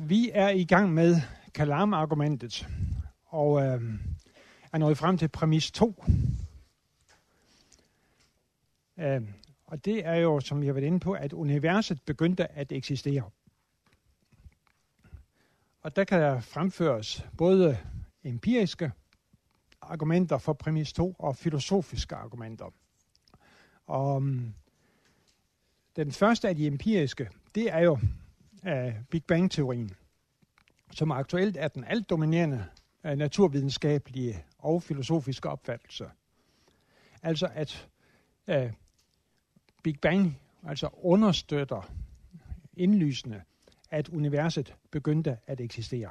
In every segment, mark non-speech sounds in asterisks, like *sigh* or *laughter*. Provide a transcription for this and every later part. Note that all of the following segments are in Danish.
Vi er i gang med Kalam-argumentet, og øh, er nået frem til præmis 2. Øh, og det er jo, som jeg har været inde på, at universet begyndte at eksistere. Og der kan der fremføres både empiriske argumenter for præmis 2 og filosofiske argumenter. Og øh, den første af de empiriske, det er jo af Big Bang-teorien, som aktuelt er den alt dominerende øh, naturvidenskabelige og filosofiske opfattelse. Altså at uh, Big Bang altså understøtter indlysende, at universet begyndte at eksistere.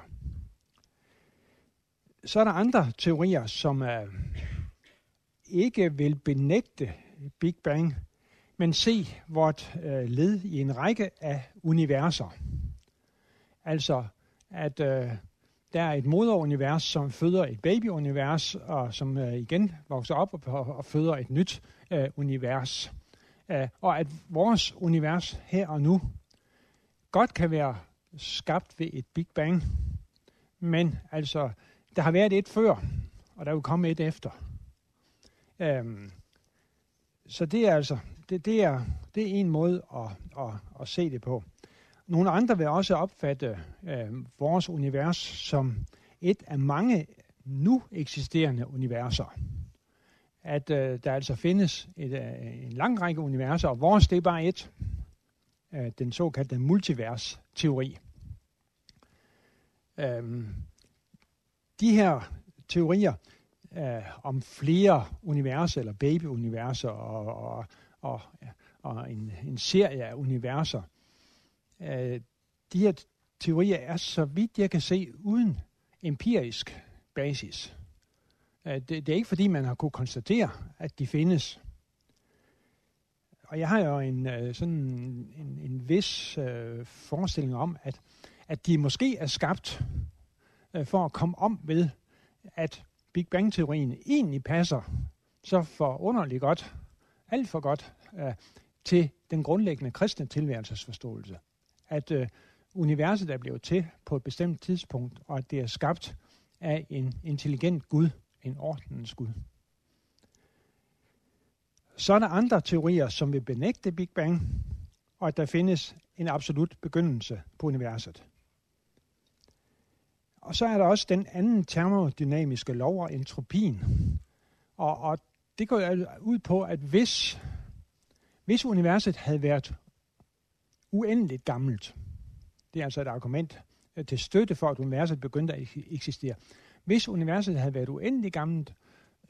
Så er der andre teorier, som uh, ikke vil benægte Big Bang, men se vort øh, led i en række af universer. Altså, at øh, der er et moderunivers, som føder et babyunivers, og som øh, igen vokser op og, og føder et nyt øh, univers. Uh, og at vores univers her og nu godt kan være skabt ved et Big Bang, men altså, der har været et før, og der vil komme et efter. Um, så det er altså, det, det, er, det er en måde at, at, at se det på. Nogle andre vil også opfatte øh, vores univers som et af mange nu eksisterende universer. At øh, der altså findes et, øh, en lang række universer, og vores det er bare et. Øh, den såkaldte multivers-teori. Øh, de her teorier øh, om flere universer, eller babyuniverser, og, og, og, og en, en serie af universer, øh, de her teorier er, så vidt jeg kan se, uden empirisk basis. Øh, det, det er ikke fordi, man har kunne konstatere, at de findes. Og jeg har jo en, øh, sådan en, en vis øh, forestilling om, at, at de måske er skabt øh, for at komme om ved, at Big Bang-teorien egentlig passer så forunderligt godt, alt for godt, øh, til den grundlæggende kristne tilværelsesforståelse. At øh, universet er blevet til på et bestemt tidspunkt, og at det er skabt af en intelligent Gud, en ordnens Gud. Så er der andre teorier, som vil benægte Big Bang, og at der findes en absolut begyndelse på universet. Og så er der også den anden termodynamiske lov og entropien. Og, og det går ud på, at hvis, hvis universet havde været uendeligt gammelt, det er altså et argument øh, til støtte for, at universet begyndte at eksistere. Hvis universet havde været uendeligt gammelt,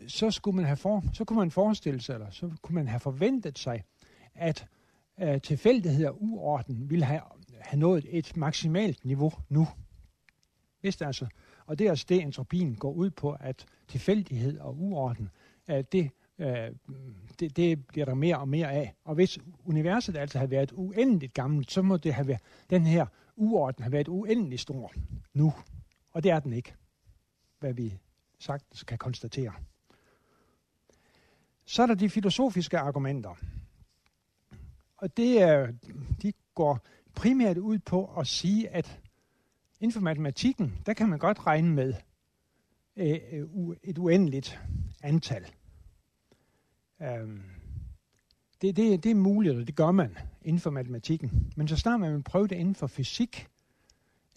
så, skulle man have for, så kunne man forestille sig, eller så kunne man have forventet sig, at øh, tilfældighed og uorden ville have, have nået et maksimalt niveau nu. Hvis det altså, og det er altså det, entropien går ud på, at tilfældighed og uorden, øh, det, øh, det, det bliver der mere og mere af. Og hvis universet altså havde været uendeligt gammelt, så må det have været, den her uorden have været uendelig stor nu. Og det er den ikke, hvad vi sagtens kan konstatere. Så er der de filosofiske argumenter. Og det er, de går primært ud på at sige, at Inden for matematikken, der kan man godt regne med øh, øh, et uendeligt antal. Øhm, det, det, det er muligt, og det gør man inden for matematikken. Men så snart man vil prøve det inden for fysik,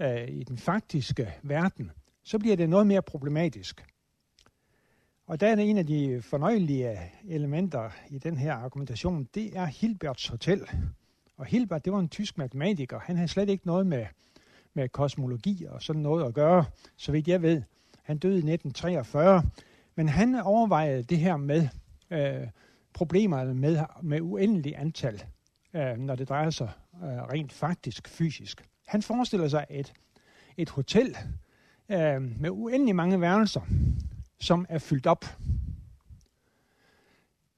øh, i den faktiske verden, så bliver det noget mere problematisk. Og der er en af de fornøjelige øh, elementer i den her argumentation, det er Hilberts Hotel. Og Hilbert, det var en tysk matematiker. Han havde slet ikke noget med med kosmologi og sådan noget at gøre, så vidt jeg ved. Han døde i 1943, men han overvejede det her med øh, problemer med, med uendelig antal, øh, når det drejer sig øh, rent faktisk fysisk. Han forestiller sig et, et hotel øh, med uendelig mange værelser, som er fyldt op.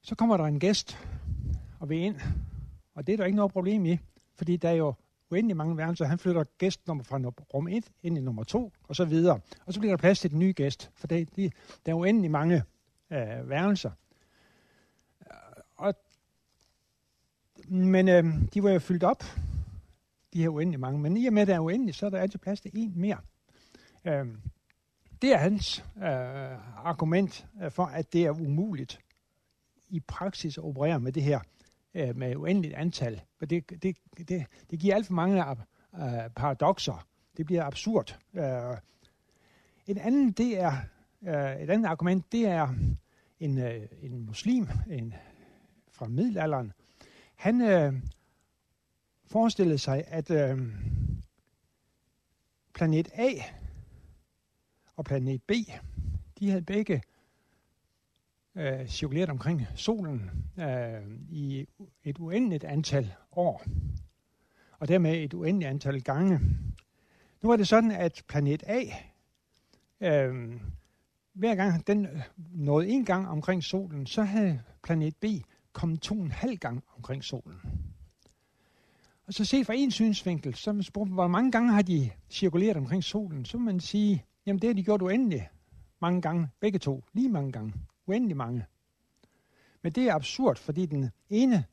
Så kommer der en gæst og vil ind, og det er der ikke noget problem i, fordi der er jo uendelig mange værelser. Han flytter gæsten fra rum 1 ind i nummer 2, og så videre. Og så bliver der plads til den nye gæst, for der, der er uendelig mange øh, værelser. Og, men øh, de var jo fyldt op, de her uendelig mange. Men i og med, at der er uendeligt, så er der altid plads til en mere. Øh, det er hans øh, argument øh, for, at det er umuligt i praksis at operere med det her øh, med uendeligt antal. For det, det, det, det giver alt for mange øh, paradoxer. Det bliver absurd. Øh, en anden, det er, øh, et andet argument, det er en, øh, en muslim en, fra middelalderen. Han øh, forestillede sig, at øh, planet A og planet B, de havde begge øh, cirkuleret omkring solen øh, i et uendeligt antal år, og dermed et uendeligt antal gange. Nu var det sådan, at planet A, øh, hver gang den øh, nåede en gang omkring solen, så havde planet B komme to en halv gang omkring solen. Og så se fra en synsvinkel, så man spurgte, hvor mange gange har de cirkuleret omkring solen, så må man sige, jamen det har de gjort uendeligt mange gange, begge to, lige mange gange, uendelig mange. Men det er absurd, fordi den ene,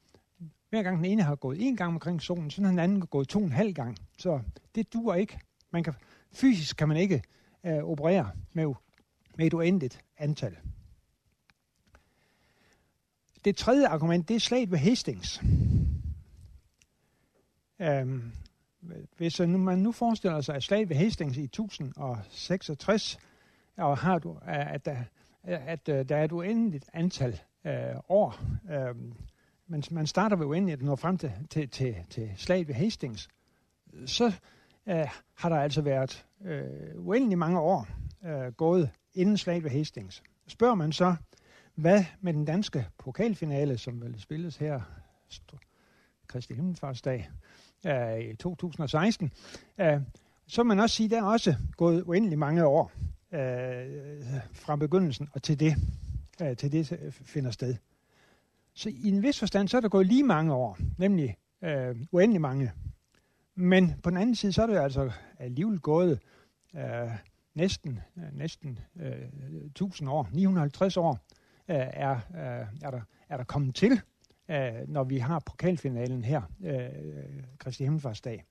hver gang den ene har gået en gang omkring solen, så har den anden gået to og en halv gang. Så det dur ikke. Man kan, fysisk kan man ikke øh, operere med, med et uendeligt antal. Det tredje argument, det er slaget ved Hastings. Øhm, hvis man nu forestiller sig, at slaget ved Hastings i 1066, og har du, at, der, at, at der er et uendeligt antal øh, år, øh, men man starter ved uendeligt og når frem til, til, til, til slaget ved Hastings, så øh, har der altså været øh, uendelig mange år øh, gået inden slaget ved Hastings. Spørger man så, hvad med den danske pokalfinale, som vil spilles her Kristi Himmelfartsdag øh, i 2016, øh, så man også sige, at der er også gået uendelig mange år øh, fra begyndelsen og til det, øh, til det øh, finder sted. Så i en vis forstand, så er der gået lige mange år, nemlig øh, uendelig mange. Men på den anden side, så er det altså alligevel gået øh, næsten, øh, næsten øh, 1000 år, 950 år, øh, er, øh, er, der, er der kommet til, øh, når vi har pokalfinalen her, øh, Kristi Himmelfartsdag.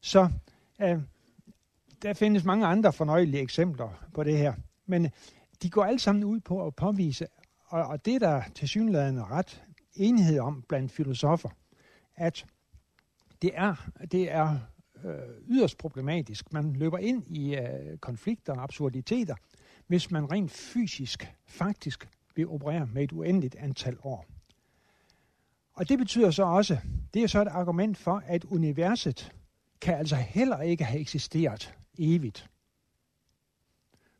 Så øh, der findes mange andre fornøjelige eksempler på det her, men de går alle sammen ud på at påvise, og, og det er der til synligheden ret enighed om blandt filosofer, at det er, det er øh, yderst problematisk. Man løber ind i øh, konflikter og absurditeter, hvis man rent fysisk faktisk vil operere med et uendeligt antal år. Og det betyder så også, det er så et argument for, at universet kan altså heller ikke have eksisteret evigt.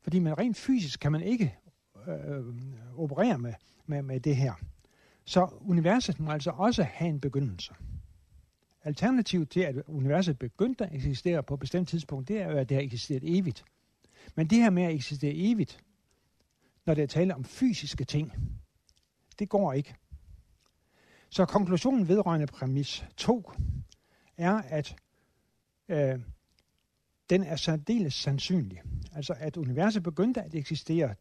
Fordi man rent fysisk kan man ikke øh, operere med, med, med det her. Så universet må altså også have en begyndelse. Alternativet til, at universet begyndte at eksistere på et bestemt tidspunkt, det er jo, at det har eksisteret evigt. Men det her med at eksistere evigt, når det er tale om fysiske ting, det går ikke. Så konklusionen vedrørende præmis 2 er, at øh, den er særdeles sandsynlig. Altså at universet begyndte at eksistere,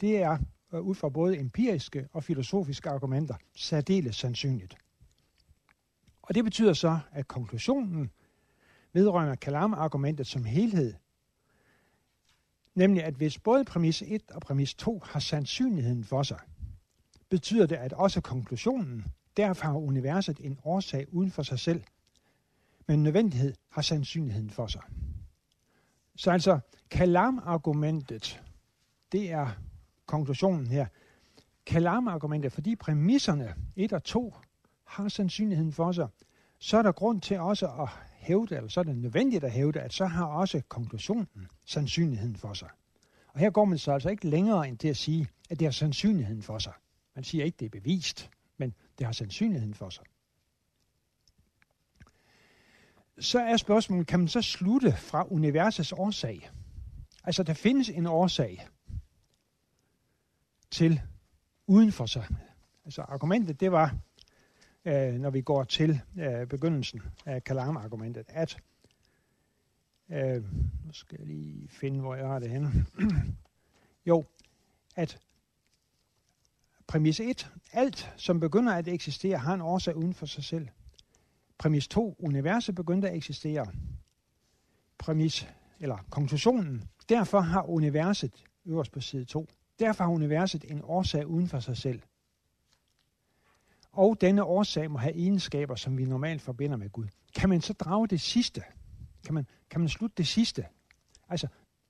det er øh, ud fra både empiriske og filosofiske argumenter særdeles sandsynligt. Og det betyder så, at konklusionen vedrørende Kalam-argumentet som helhed, nemlig at hvis både præmis 1 og præmis 2 har sandsynligheden for sig, betyder det, at også konklusionen, derfor har universet en årsag uden for sig selv, men nødvendighed har sandsynligheden for sig. Så altså, Kalam-argumentet, det er konklusionen her. Kalam-argumentet, fordi præmisserne 1 og 2 har sandsynligheden for sig, så er der grund til også at hævde, eller så er det nødvendigt at hævde, at så har også konklusionen sandsynligheden for sig. Og her går man så altså ikke længere end til at sige, at det har sandsynligheden for sig. Man siger ikke, det er bevist, men det har sandsynligheden for sig. Så er spørgsmålet, kan man så slutte fra universets årsag? Altså, der findes en årsag til uden for sig. Altså, argumentet, det var, øh, når vi går til øh, begyndelsen af Kalam-argumentet, at øh, nu skal jeg lige finde, hvor jeg har det henne. *clears throat* jo, at præmis 1, alt som begynder at eksistere, har en årsag uden for sig selv. Præmis 2. Universet begyndte at eksistere. Præmis, eller konklusionen. Derfor har universet, øverst på side 2, derfor har universet en årsag uden for sig selv. Og denne årsag må have egenskaber, som vi normalt forbinder med Gud. Kan man så drage det sidste? Kan man, kan man slutte det sidste? Altså,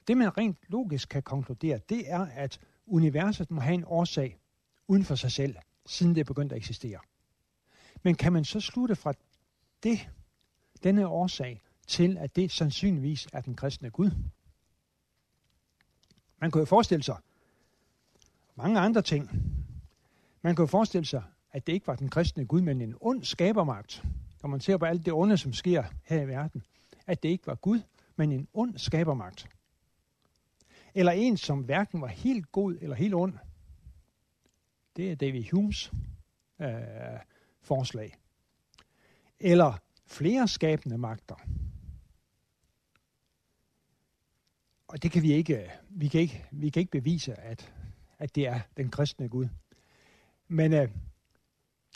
det man rent logisk kan konkludere, det er, at universet må have en årsag uden for sig selv, siden det er begyndt at eksistere. Men kan man så slutte fra det, denne årsag, til at det sandsynligvis er den kristne Gud? Man kan jo forestille sig mange andre ting. Man kan jo forestille sig, at det ikke var den kristne Gud, men en ond skabermagt. Når man ser på alt det onde, som sker her i verden, at det ikke var Gud, men en ond skabermagt. Eller en, som hverken var helt god eller helt ond. Det er David Humes øh, forslag. Eller flere skabende magter. Og det kan vi ikke, vi kan ikke, vi kan ikke bevise, at, at det er den kristne Gud. Men øh,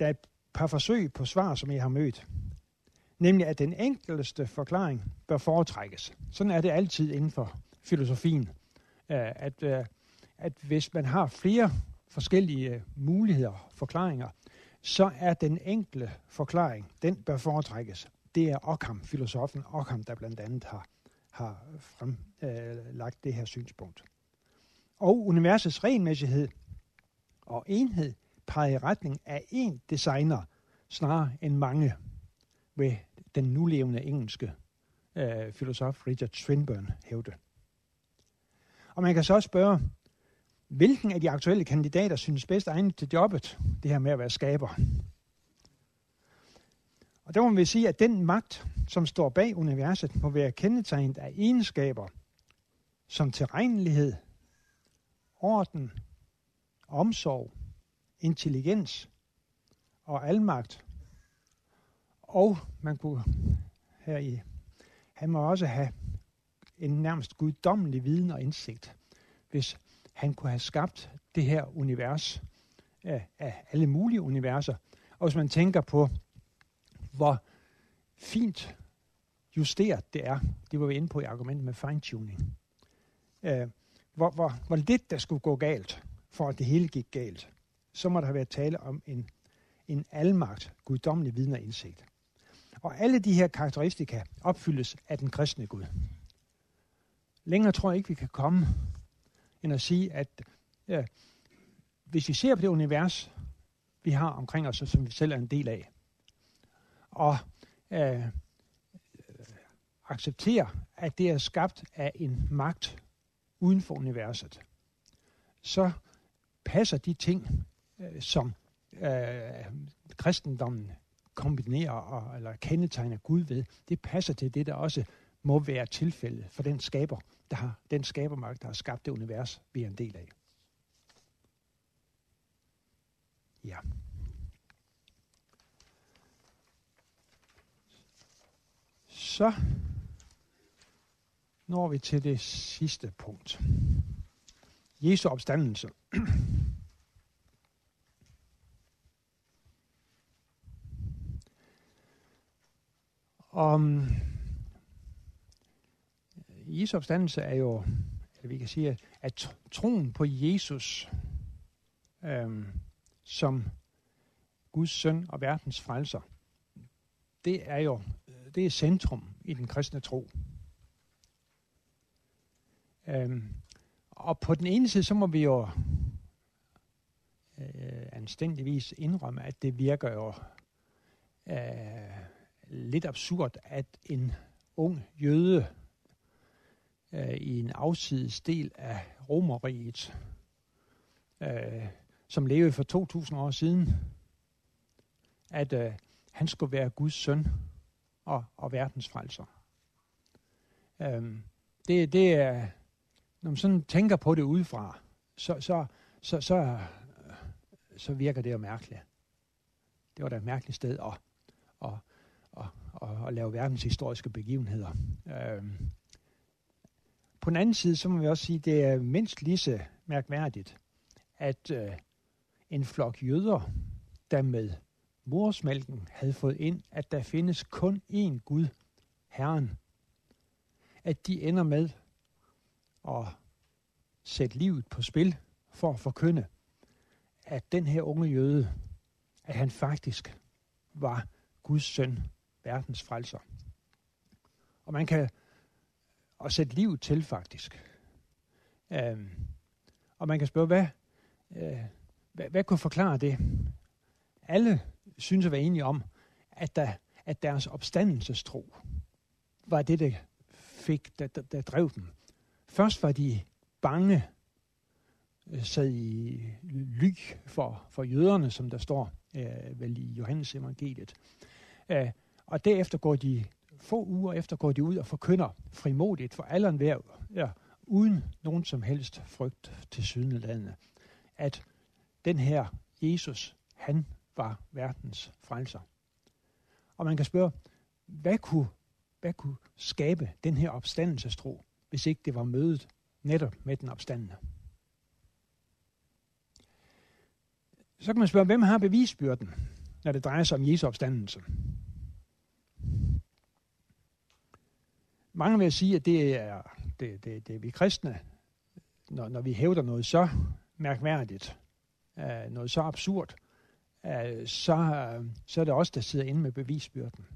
der er et par forsøg på svar, som jeg har mødt. Nemlig, at den enkleste forklaring bør foretrækkes. Sådan er det altid inden for filosofien. Øh, at, øh, at hvis man har flere forskellige øh, muligheder, forklaringer, så er den enkle forklaring, den bør foretrækkes. Det er Ockham, filosofen Ockham, der blandt andet har, har fremlagt øh, det her synspunkt. Og universets renmæssighed og enhed peger i retning af én designer, snarere end mange, ved den nulevende engelske øh, filosof Richard Swinburne hævde. Og man kan så også spørge, hvilken af de aktuelle kandidater synes bedst egnet til jobbet, det her med at være skaber? Og der må vi sige, at den magt, som står bag universet, må være kendetegnet af egenskaber som tilregnelighed, orden, omsorg, intelligens og almagt. Og man kunne her i, han må også have en nærmest guddommelig viden og indsigt, hvis han kunne have skabt det her univers af, af alle mulige universer. Og hvis man tænker på, hvor fint justeret det er, det var vi inde på i argumentet med fine-tuning, øh, hvor, hvor, hvor lidt der skulle gå galt, for at det hele gik galt, så må der have været tale om en, en almagt, guddommelig viden og indsigt. Og alle de her karakteristika opfyldes af den kristne Gud. Længere tror jeg ikke, vi kan komme, end at sige, at ja, hvis vi ser på det univers, vi har omkring os, som vi selv er en del af, og øh, accepterer, at det er skabt af en magt uden for universet, så passer de ting, øh, som øh, kristendommen kombinerer og, eller kendetegner Gud ved, det passer til det, der også må være tilfældet for den skaber, der har, den skabermagt, der har skabt det univers, vi er en del af. Ja. Så når vi til det sidste punkt. Jesu opstandelse. *clears throat* Om øh, Jesu opstandelse er jo, eller vi kan sige, at troen på Jesus øhm, som Guds søn og verdens frelser, det er jo det er centrum i den kristne tro. Øhm, og på den ene side, så må vi jo øh, anstændigvis indrømme, at det virker jo øh, lidt absurd, at en ung jøde øh, i en afsides del af Romeriet, øh, som levede for 2000 år siden, at øh, han skulle være Guds søn og, og verdens frelser. Øh, det, det er, når man sådan tænker på det udefra, så, så, så, så, øh, så virker det jo mærkeligt. Det var da et mærkeligt sted at, at, og, at, og lave verdenshistoriske begivenheder. Øh, på den anden side, så må vi også sige, at det er mindst lige så mærkværdigt, at øh, en flok jøder, der med morsmælken havde fået ind, at der findes kun én Gud, Herren, at de ender med at sætte livet på spil for at forkynde, at den her unge jøde, at han faktisk var Guds søn, verdens frelser. Og man kan og sætte liv til faktisk. Øhm, og man kan spørge, hvad, øh, hvad, hvad kunne forklare det? Alle synes at være enige om, at, der, at deres opstandelsestro var det, der fik, der, der, der drev dem. Først var de bange, øh, sad i ly for, for jøderne, som der står øh, vel i Johannes evangeliet. Øh, og derefter går de, få uger efter går de ud og forkynder frimodigt for alle hver, ja, uden nogen som helst frygt til sydenlandet, at den her Jesus, han var verdens frelser. Og man kan spørge, hvad kunne, hvad kunne skabe den her opstandelsestro, hvis ikke det var mødet netop med den opstandende? Så kan man spørge, hvem har bevisbyrden, når det drejer sig om Jesu opstandelse? Mange vil sige, at det er, det, det, det er vi kristne, når, når vi hævder noget så mærkværdigt, uh, noget så absurd, uh, så, så er det os, der sidder inde med bevisbyrden.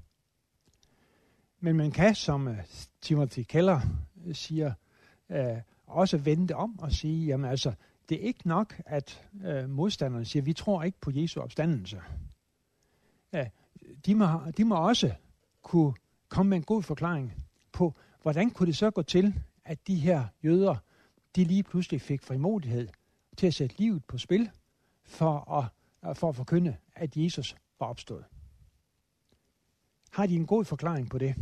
Men man kan, som øh, Timothy Keller siger, uh, også vente om og sige, jamen altså, det er ikke nok, at uh, modstanderne siger, vi tror ikke på Jesu opstandelse. Uh, de, må, de må også kunne komme med en god forklaring på, hvordan kunne det så gå til, at de her jøder, de lige pludselig fik frimodighed til at sætte livet på spil for at, øh, for at forkynde, at Jesus var opstået. Har de en god forklaring på det?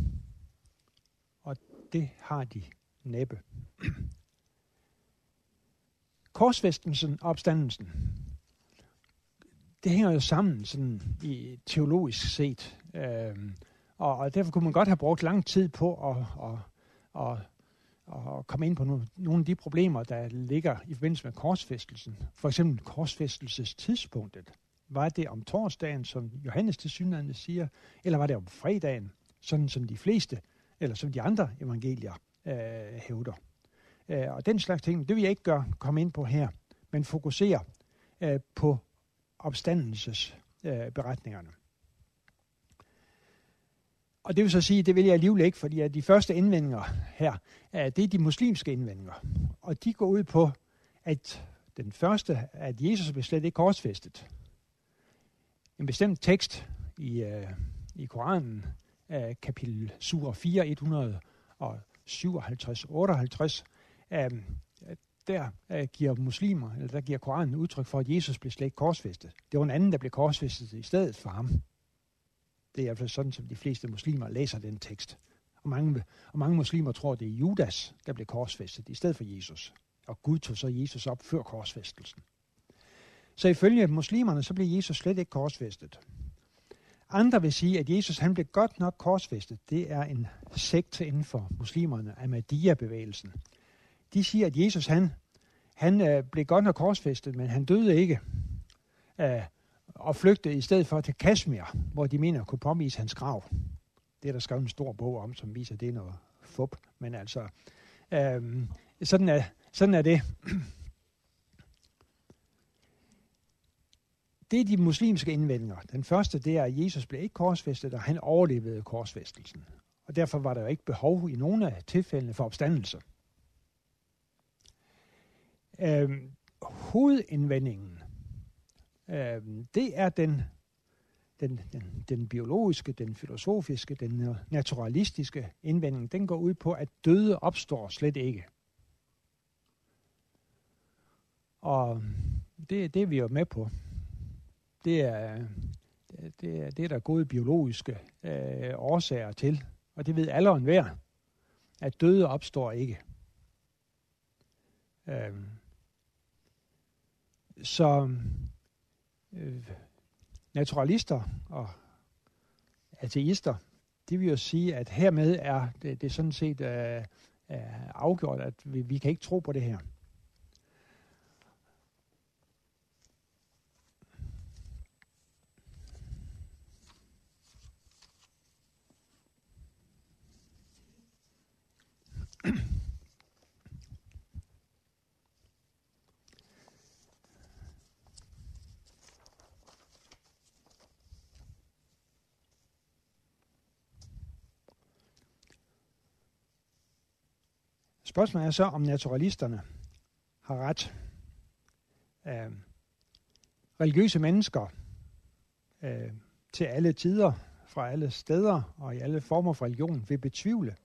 Og det har de næppe. Korsfæstelsen og opstandelsen, det hænger jo sammen sådan i teologisk set. Øh, og, og derfor kunne man godt have brugt lang tid på at, at, at, at komme ind på nogle, nogle af de problemer, der ligger i forbindelse med korsfæstelsen. For eksempel korsfæstelsestidspunktet. Var det om torsdagen, som Johannes til synligheden siger, eller var det om fredagen, sådan som de fleste, eller som de andre evangelier øh, hævder. Øh, og den slags ting, det vil jeg ikke gøre, komme ind på her, men fokusere øh, på opstandelsesberetningerne. Øh, beretningerne. Og det vil så sige, det vil jeg alligevel ikke, fordi at de første indvendinger her, det er de muslimske indvendinger. Og de går ud på, at den første, at Jesus blev slet ikke korsfæstet. En bestemt tekst i, øh, i Koranen, uh, kapitel 4, 157, 58, uh, der øh, giver muslimer, eller der giver Koranen udtryk for, at Jesus blev slet ikke korsfæstet. Det var en anden, der blev korsfæstet i stedet for ham. Det er i hvert fald sådan, som de fleste muslimer læser den tekst. Og mange, og mange muslimer tror, det er Judas, der blev korsfæstet i stedet for Jesus. Og Gud tog så Jesus op før korsfæstelsen. Så ifølge muslimerne, så blev Jesus slet ikke korsfæstet. Andre vil sige, at Jesus han blev godt nok korsfæstet. Det er en sekt inden for muslimerne, Ahmadiyya-bevægelsen. De siger, at Jesus han, han øh, blev godt nok korsfæstet, men han døde ikke. Øh, og flygtede i stedet for til Kashmir, hvor de mener kunne påvise hans grav. Det er der skrevet en stor bog om, som viser, at det er noget fup. Men altså, øhm, sådan, er, sådan er det. *clears throat* Det er de muslimske indvendinger. Den første, det er, at Jesus blev ikke korsfæstet, og han overlevede korsfæstelsen. Og derfor var der jo ikke behov i nogle af tilfældene for opstandelse. Øhm, hovedindvendingen Øh, det er den, den, den, den biologiske, den filosofiske, den naturalistiske indvending. Den går ud på, at døde opstår slet ikke. Og det, det er vi jo med på. Det er, det er, det er der gode biologiske øh, årsager til. Og det ved alle og enhver, at døde opstår ikke. Øh, så Øh, naturalister og ateister, det vil jo sige, at hermed er det, det sådan set øh, afgjort, at vi, vi kan ikke tro på det her. Mm. *clears throat* Spørgsmålet er så, om naturalisterne har ret. Øh, religiøse mennesker øh, til alle tider, fra alle steder og i alle former for religion, vil betvivle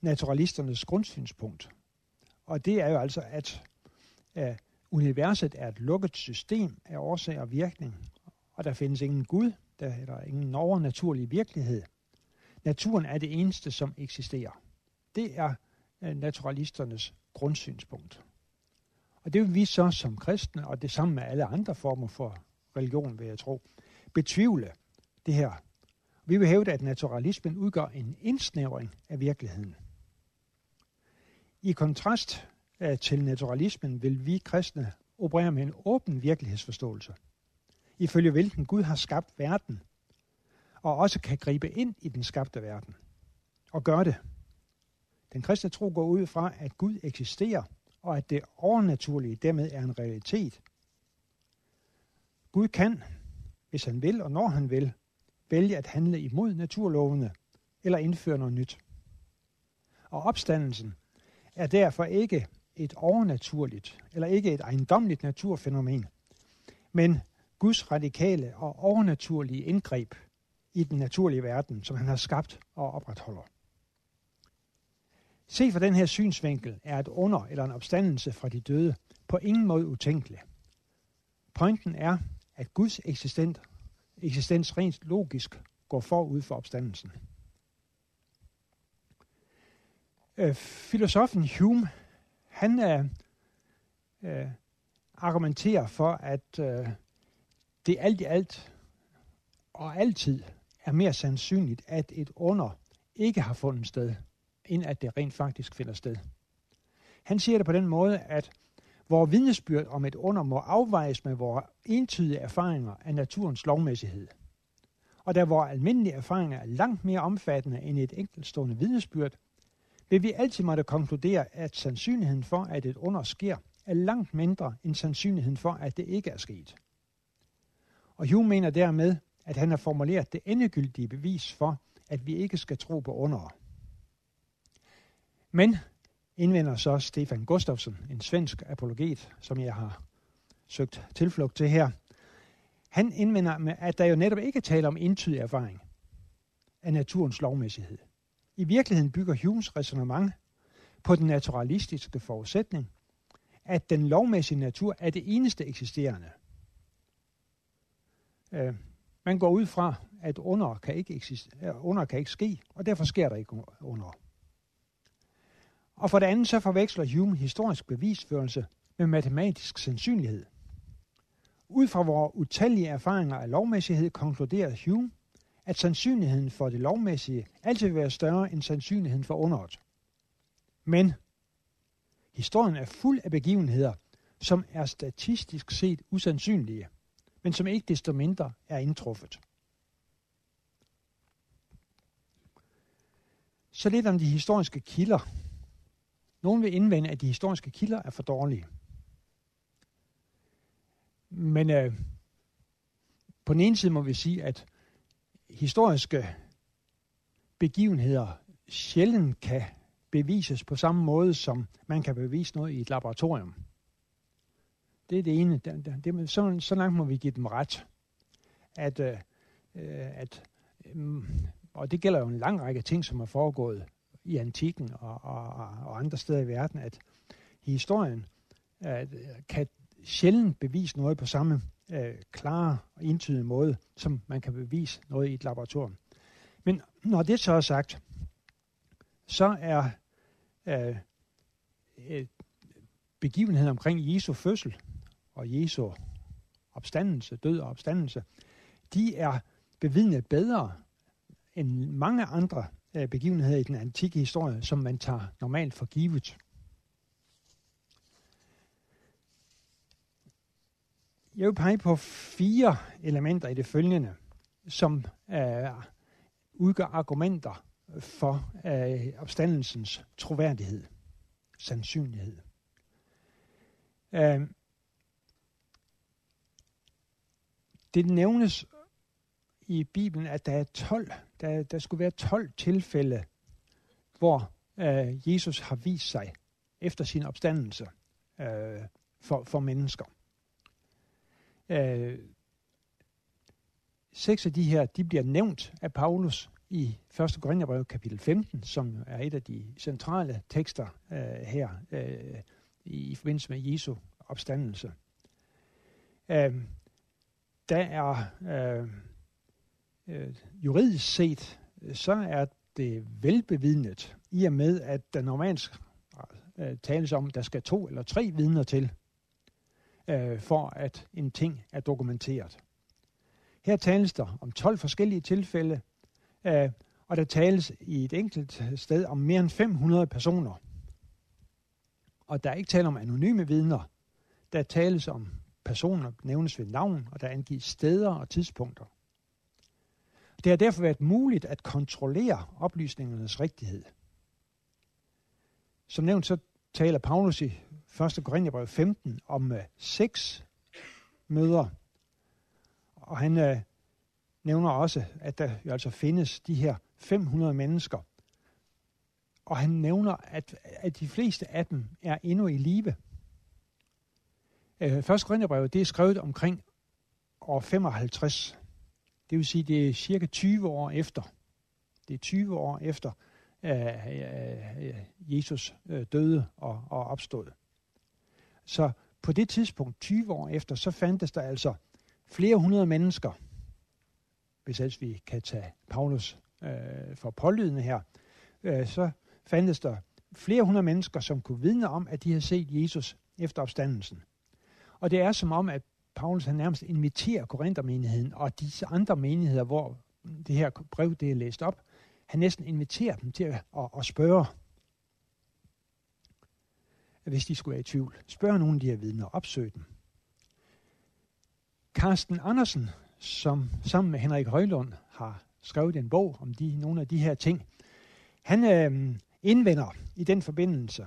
naturalisternes grundsynspunkt. Og det er jo altså, at øh, universet er et lukket system af årsag og virkning, og der findes ingen Gud, der er ingen overnaturlig virkelighed. Naturen er det eneste, som eksisterer. Det er Øh, naturalisternes grundsynspunkt. Og det vil vi så som kristne, og det samme med alle andre former for religion, vil jeg tro, betvivle det her. Vi vil hævde, at naturalismen udgør en indsnævring af virkeligheden. I kontrast øh, til naturalismen vil vi kristne operere med en åben virkelighedsforståelse, ifølge hvilken Gud har skabt verden, og også kan gribe ind i den skabte verden, og gøre det. Den kristne tro går ud fra, at Gud eksisterer, og at det overnaturlige dermed er en realitet. Gud kan, hvis han vil og når han vil, vælge at handle imod naturlovene eller indføre noget nyt. Og opstandelsen er derfor ikke et overnaturligt eller ikke et ejendomligt naturfænomen, men Guds radikale og overnaturlige indgreb i den naturlige verden, som han har skabt og opretholder. Se fra den her synsvinkel er et under eller en opstandelse fra de døde på ingen måde utænkelig. Pointen er, at Guds eksistent, eksistens rent logisk går forud for opstandelsen. Øh, filosofen Hume, han øh, øh, argumenterer for, at øh, det alt i alt og altid er mere sandsynligt, at et under ikke har fundet sted, end at det rent faktisk finder sted. Han siger det på den måde, at vores vidnesbyrd om et under må afvejes med vores entydige erfaringer af naturens lovmæssighed. Og da vores almindelige erfaringer er langt mere omfattende end et enkeltstående vidnesbyrd, vil vi altid måtte konkludere, at sandsynligheden for, at et under sker, er langt mindre end sandsynligheden for, at det ikke er sket. Og Hume mener dermed, at han har formuleret det endegyldige bevis for, at vi ikke skal tro på under. Men, indvender så Stefan Gustafsson, en svensk apologet, som jeg har søgt tilflugt til her, han indvender med, at der jo netop ikke taler om entydig erfaring af naturens lovmæssighed. I virkeligheden bygger Humes resonemang på den naturalistiske forudsætning, at den lovmæssige natur er det eneste eksisterende. Øh, man går ud fra, at under kan ikke, eksistere, under kan ikke ske, og derfor sker der ikke under. Og for det andet så forveksler Hume historisk bevisførelse med matematisk sandsynlighed. Ud fra vores utallige erfaringer af lovmæssighed konkluderer Hume, at sandsynligheden for det lovmæssige altid vil være større end sandsynligheden for underet. Men historien er fuld af begivenheder, som er statistisk set usandsynlige, men som ikke desto mindre er indtruffet. Så lidt om de historiske kilder. Nogle vil indvende, at de historiske kilder er for dårlige. Men øh, på den ene side må vi sige, at historiske begivenheder sjældent kan bevises på samme måde, som man kan bevise noget i et laboratorium. Det er det ene. Det, det, det, så, så langt må vi give dem ret. At, øh, øh at, øh, og det gælder jo en lang række ting, som er foregået i antikken og, og, og andre steder i verden, at historien at, øh, kan sjældent bevise noget på samme øh, klare og entydige måde, som man kan bevise noget i et laboratorium. Men når det så er sagt, så er øh, øh begivenheden omkring Jesu fødsel og Jesu opstandelse, død og opstandelse, de er bevidnet bedre end mange andre begivenheder i den antikke historie, som man tager normalt for givet. Jeg vil pege på fire elementer i det følgende, som øh, udgør argumenter for øh, opstandelsens troværdighed, sandsynlighed. Øh, det nævnes i Bibelen, at der er 12, der, der skulle være 12 tilfælde, hvor øh, Jesus har vist sig efter sin opstandelse øh, for, for mennesker. Øh, seks af de her, de bliver nævnt af Paulus i 1. Korintherbrev kapitel 15, som er et af de centrale tekster øh, her øh, i forbindelse med Jesu opstandelse. Øh, der er øh, øh, juridisk set, øh, så er det velbevidnet, i og med at der normalt øh, tales om, at der skal to eller tre vidner til, øh, for at en ting er dokumenteret. Her tales der om 12 forskellige tilfælde, øh, og der tales i et enkelt sted om mere end 500 personer. Og der er ikke tale om anonyme vidner. Der tales om personer, nævnes ved navn, og der angives steder og tidspunkter. Det har derfor været muligt at kontrollere oplysningernes rigtighed. Som nævnt, så taler Paulus i 1. Korintherbrev 15 om uh, seks møder. Og han uh, nævner også, at der jo altså findes de her 500 mennesker. Og han nævner, at, at de fleste af dem er endnu i live. Øh, uh, 1. Korintherbrev, det er skrevet omkring år 55. Det vil sige, det er cirka 20 år efter. Det er 20 år efter, øh, Jesus øh, døde og, og opstod. Så på det tidspunkt, 20 år efter, så fandtes der altså flere hundrede mennesker, hvis ellers vi kan tage Paulus øh, for pålydende her, øh, så fandtes der flere hundrede mennesker, som kunne vidne om, at de havde set Jesus efter opstandelsen. Og det er som om, at Paulus han nærmest inviterer Korinthermenigheden og disse andre menigheder, hvor det her brev det er læst op, han næsten inviterer dem til at, at, at spørge, hvis de skulle være i tvivl. Spørg nogle af de her vidner, opsøg dem. Carsten Andersen, som sammen med Henrik Højlund har skrevet en bog om de, nogle af de her ting, han øh, indvender i den forbindelse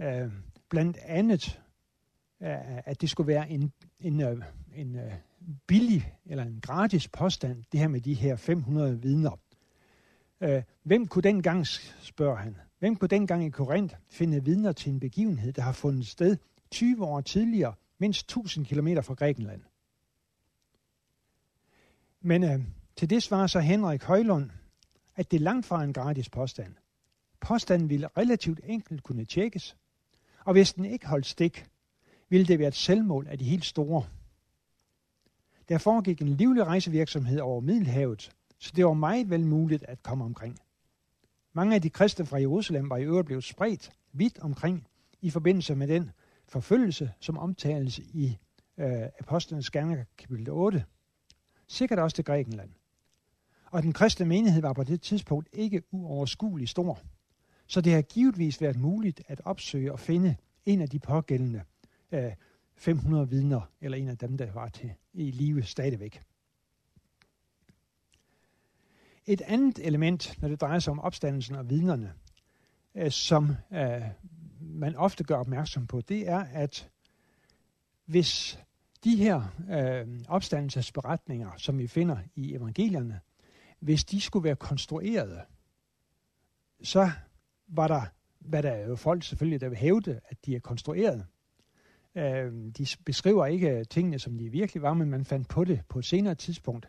øh, blandt andet, Øh, at det skulle være en, en, øh, en øh, billig eller en gratis påstand, det her med de her 500 vidner. Hvem kunne dengang, spørger han, hvem kunne dengang i Korinth finde vidner til en begivenhed, der har fundet sted 20 år tidligere, mindst 1000 km fra Grækenland? Men øh, til det svarer så Henrik Højlund, at det langt fra en gratis påstand. Påstanden ville relativt enkelt kunne tjekkes, og hvis den ikke holdt stik, ville det være et selvmål af de helt store. Der foregik en livlig rejsevirksomhed over Middelhavet, så det var meget vel muligt at komme omkring. Mange af de kristne fra Jerusalem var i øvrigt blevet spredt vidt omkring i forbindelse med den forfølgelse, som omtales i øh, Apostlenes Gerninger kapitel 8. Sikkert også til Grækenland. Og den kristne menighed var på det tidspunkt ikke uoverskuelig stor. Så det har givetvis været muligt at opsøge og finde en af de pågældende øh, 500 vidner, eller en af dem, der var til i live stadigvæk. Et andet element, når det drejer sig om opstandelsen og vidnerne, øh, som øh, man ofte gør opmærksom på, det er, at hvis de her øh, opstandelsesberetninger, som vi finder i evangelierne, hvis de skulle være konstruerede, så var der, hvad der er jo folk selvfølgelig, der vil hævde, at de er konstrueret. Øh, de beskriver ikke øh, tingene, som de virkelig var, men man fandt på det på et senere tidspunkt.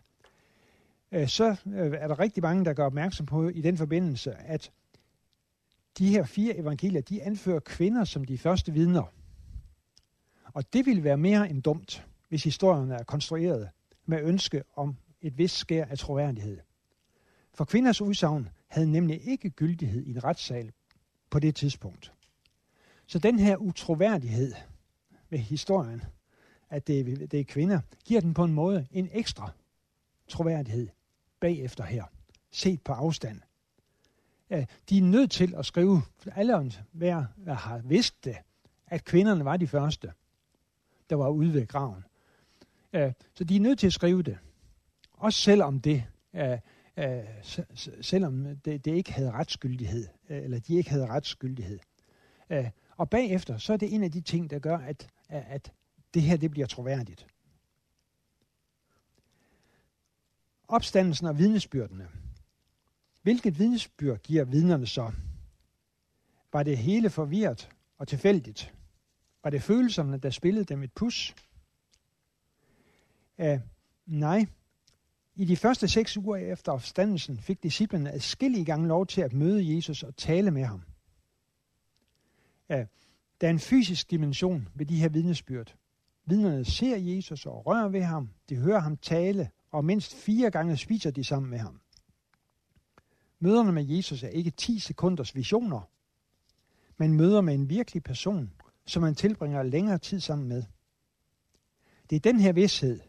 Øh, så øh, er der rigtig mange, der gør opmærksom på i den forbindelse, at de her fire evangelier, de anfører kvinder som de første vidner. Og det ville være mere end dumt, hvis historierne er konstrueret med ønske om et vist skær af troværdighed. For kvinders udsagn havde nemlig ikke gyldighed i en retssal på det tidspunkt. Så den her utroværdighed ved historien, at det det er kvinder, giver den på en måde en ekstra troværdighed bagefter her, set på afstand. De er nødt til at skrive, alle hver har vidst det, at kvinderne var de første, der var ude ved graven. Så de er nødt til at skrive det. Også selvom det, selvom det, det ikke havde retsskyldighed, eller de ikke havde retsskyldighed. Og bagefter, så er det en af de ting, der gør, at, at det her det bliver troværdigt. Opstandelsen og vidnesbyrdene. Hvilket vidnesbyrd giver vidnerne så? Var det hele forvirret og tilfældigt? Var det følelserne, der spillede dem et pus? Uh, nej. I de første seks uger efter opstandelsen fik disciplene adskillige gange lov til at møde Jesus og tale med ham. Uh, der er en fysisk dimension ved de her vidnesbyrd. Vidnerne ser Jesus og rører ved ham, de hører ham tale, og mindst fire gange spiser de sammen med ham. Møderne med Jesus er ikke 10 sekunders visioner, men møder med en virkelig person, som man tilbringer længere tid sammen med. Det er den her vidshed,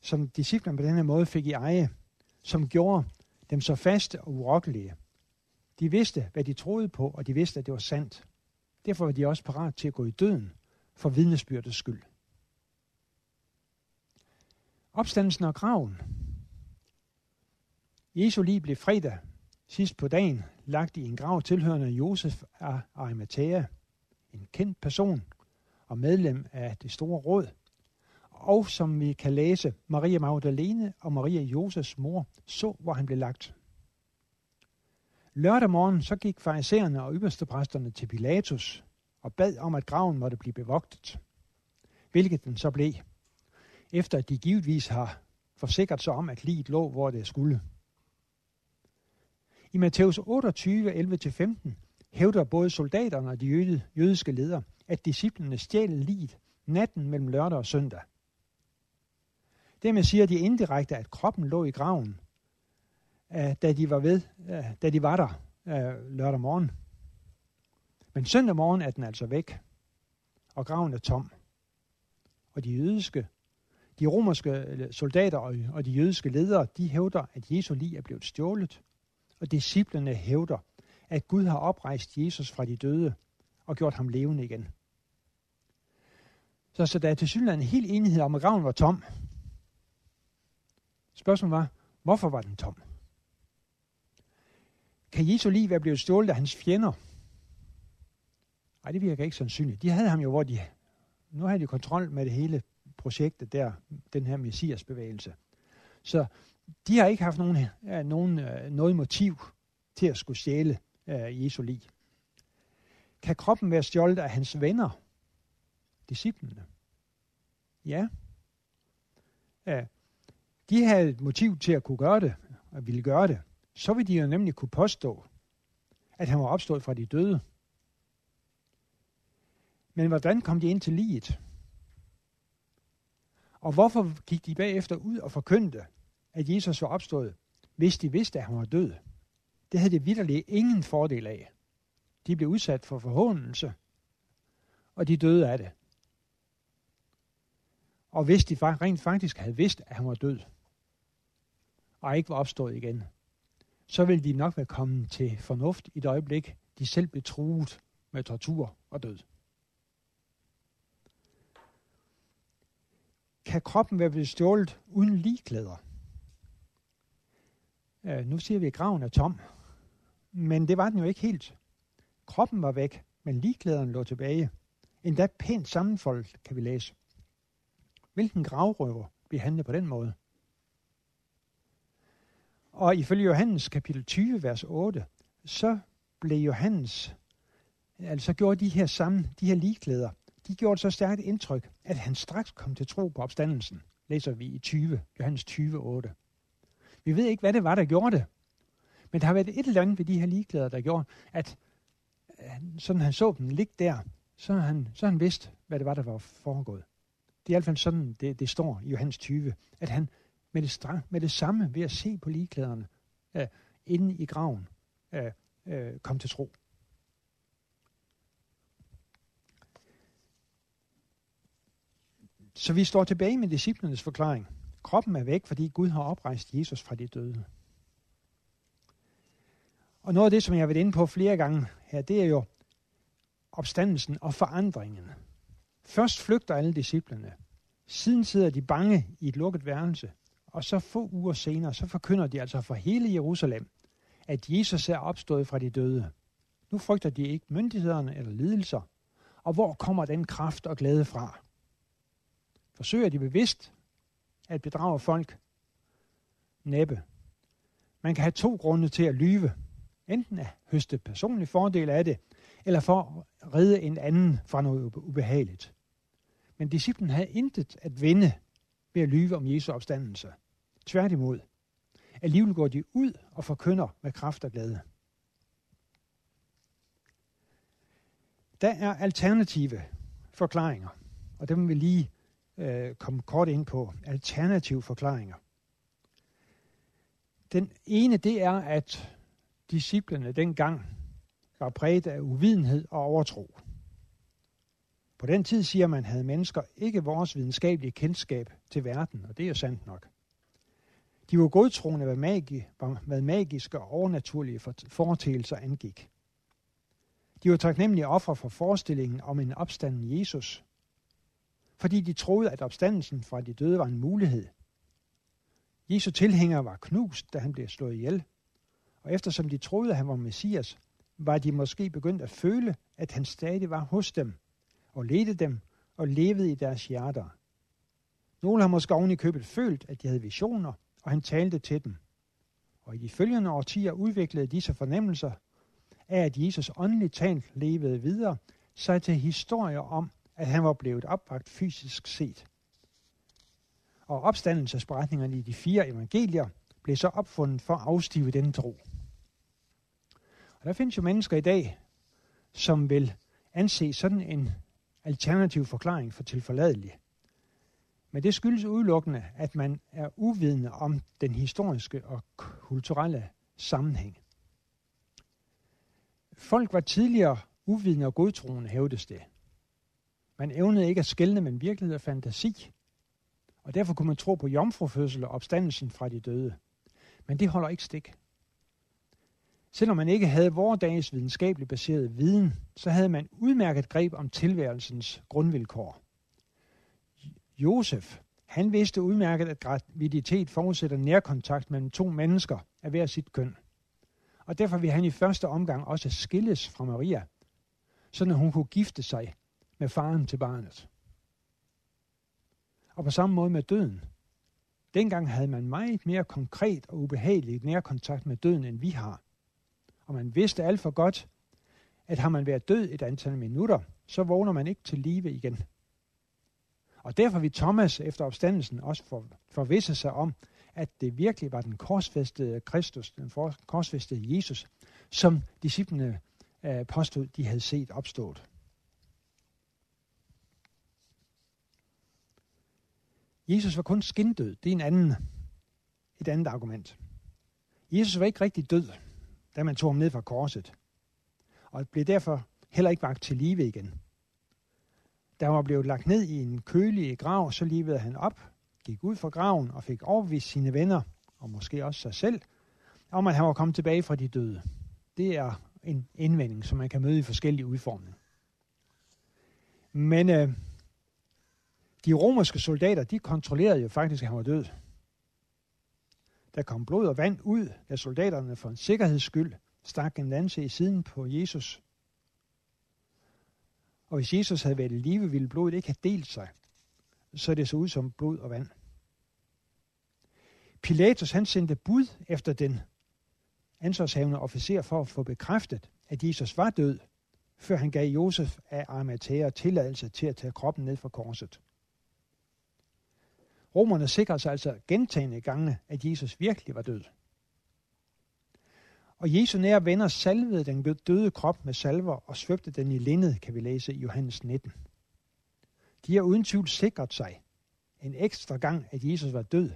som disciplerne på denne måde fik i eje, som gjorde dem så faste og urokkelige. De vidste, hvad de troede på, og de vidste, at det var sandt. Derfor var de også parat til at gå i døden for vidnesbyrdets skyld. Opstandelsen og graven. Jesu liv blev fredag sidst på dagen lagt i en grav tilhørende Josef af Arimathea, en kendt person og medlem af det store råd, og som vi kan læse, Maria Magdalene og Maria Josefs mor så, hvor han blev lagt. Lørdag morgen så gik farisæerne og ypperstepræsterne til Pilatus og bad om, at graven måtte blive bevogtet, hvilket den så blev, efter at de givetvis har forsikret sig om, at liget lå, hvor det skulle. I Matthæus 28, 11-15 hævder både soldaterne og de jøde, jødiske ledere, at disciplene stjal liget natten mellem lørdag og søndag. Dermed siger de indirekte, at kroppen lå i graven, Øh, da de var, ved, øh, da de var der øh, lørdag morgen. Men søndag morgen er den altså væk, og graven er tom. Og de jødiske, de romerske soldater og de jødiske ledere, de hævder, at Jesu lig er blevet stjålet, og disciplene hævder, at Gud har oprejst Jesus fra de døde og gjort ham levende igen. Så, så der er til synligheden en helt enighed om, at graven var tom. Spørgsmålet var, hvorfor var den tom? Kan Jesu liv være blevet stjålet af hans fjender? Nej, det virker ikke sandsynligt. De havde ham jo, hvor de... Nu havde de kontrol med det hele projektet der, den her messiasbevægelse. Så de har ikke haft nogen, øh, nogen, øh, noget motiv til at skulle stjæle uh, Jesu liv. Kan kroppen være stjålet af hans venner, disciplene? Ja. Uh, de havde et motiv til at kunne gøre det, og ville gøre det. Så vil de jo nemlig kunne påstå, at han var opstået fra de døde. Men hvordan kom de ind til liget? Og hvorfor gik de bagefter ud og forkyndte, at Jesus var opstået, hvis de vidste, at han var død? Det havde de vidderligt ingen fordel af. De blev udsat for forhåndelse, og de døde af det. Og hvis de rent faktisk havde vidst, at han var død, og ikke var opstået igen, så ville de nok være kommet til fornuft i et øjeblik, de selv blev truet med tortur og død. kan kroppen være blevet stjålet uden ligklæder? Øh, nu siger vi, at graven er tom. Men det var den jo ikke helt. Kroppen var væk, men ligklæderne lå tilbage. Endda pænt sammenfoldet, kan vi læse. Hvilken gravrøver bliver handlet på den måde? Og ifølge Johannes kapitel 20, vers 8, så blev Johannes, altså gjorde de her sammen, de her ligklæder, de gjorde så stærkt indtryk, at han straks kom til tro på opstandelsen, læser vi i 20, Johannes 20, 8. Vi ved ikke, hvad det var, der gjorde det. Men der har været et eller andet ved de her ligeklæder, der gjorde, at øh, sådan han så dem ligge der, så han, så han vidste, hvad det var, der var foregået. Det er i hvert fald sådan, det, det står i Johannes 20, at han med det, stra- med det samme ved at se på ligeklæderne øh, inde i graven øh, øh, kom til tro. Så vi står tilbage med disciplernes forklaring. Kroppen er væk, fordi Gud har oprejst Jesus fra de døde. Og noget af det, som jeg har været inde på flere gange her, det er jo opstandelsen og forandringen. Først flygter alle disciplene. Siden sidder de bange i et lukket værelse. Og så få uger senere, så forkynder de altså for hele Jerusalem, at Jesus er opstået fra de døde. Nu frygter de ikke myndighederne eller lidelser. Og hvor kommer den kraft og glæde fra? Forsøger de bevidst at bedrage folk? Næppe. Man kan have to grunde til at lyve Enten at høste personlig fordel af det, eller for at redde en anden fra noget ubehageligt. Men disciplen havde intet at vinde ved at lyve om Jesu opstandelse. Tværtimod. Alligevel går de ud og forkynder med kraft og glæde. Der er alternative forklaringer, og dem vil vi lige øh, komme kort ind på. Alternative forklaringer. Den ene, det er, at disciplene dengang var præget af uvidenhed og overtro. På den tid, siger man, havde mennesker ikke vores videnskabelige kendskab til verden, og det er jo sandt nok. De var godtroende, hvad, magi, hvad magiske og overnaturlige foreteelser angik. De var taknemmelige ofre for forestillingen om en opstanden Jesus, fordi de troede, at opstandelsen fra de døde var en mulighed. Jesu tilhængere var knust, da han blev slået ihjel, og eftersom de troede, at han var Messias, var de måske begyndt at føle, at han stadig var hos dem, og ledte dem og levede i deres hjerter. Nogle har måske oven i købet følt, at de havde visioner, og han talte til dem. Og i de følgende årtier udviklede disse fornemmelser af, at Jesus åndeligt talt levede videre, sig til historier om, at han var blevet opvagt fysisk set. Og opstandelsesberetningerne i de fire evangelier blev så opfundet for at afstive den tro. Og der findes jo mennesker i dag, som vil anse sådan en alternativ forklaring for tilforladelig. Men det skyldes udelukkende, at man er uvidende om den historiske og kulturelle sammenhæng. Folk var tidligere uvidende og godtroende, hævdes det. Man evnede ikke at skelne mellem virkelighed og fantasi, og derfor kunne man tro på jomfrufødsel og opstandelsen fra de døde. Men det holder ikke stik. Selvom man ikke havde vores videnskabeligt baseret viden, så havde man udmærket greb om tilværelsens grundvilkår. Josef, han vidste udmærket, at graviditet forudsætter nærkontakt mellem to mennesker af hver sit køn. Og derfor vil han i første omgang også skilles fra Maria, så hun kunne gifte sig med faren til barnet. Og på samme måde med døden. Dengang havde man meget mere konkret og ubehageligt nærkontakt med døden, end vi har. Og man vidste alt for godt, at har man været død et antal minutter, så vågner man ikke til live igen. Og derfor vil Thomas efter opstandelsen også for, forvisse sig om, at det virkelig var den korsfæstede Kristus, den korsfæstede Jesus, som disciplene øh, påstod, de havde set opstået. Jesus var kun skindød. Det er en anden, et andet argument. Jesus var ikke rigtig død, da man tog ham ned fra korset, og blev derfor heller ikke vagt til live igen. Da han var blevet lagt ned i en kølig grav, så livede han op, gik ud fra graven og fik overbevist sine venner, og måske også sig selv, om at han var kommet tilbage fra de døde. Det er en indvending, som man kan møde i forskellige udformninger. Men øh, de romerske soldater, de kontrollerede jo faktisk, at han var død. Der kom blod og vand ud, da soldaterne for en sikkerheds skyld stak en lance i siden på Jesus. Og hvis Jesus havde været i live, ville blodet ikke have delt sig. Så det så ud som blod og vand. Pilatus han sendte bud efter den ansvarshavende officer for at få bekræftet, at Jesus var død, før han gav Josef af Arimathea tilladelse til at tage kroppen ned fra korset. Romerne sikrede sig altså gentagende gange, at Jesus virkelig var død. Og Jesu nære venner salvede den døde krop med salver og svøbte den i lindet, kan vi læse i Johannes 19. De har uden tvivl sikret sig en ekstra gang, at Jesus var død,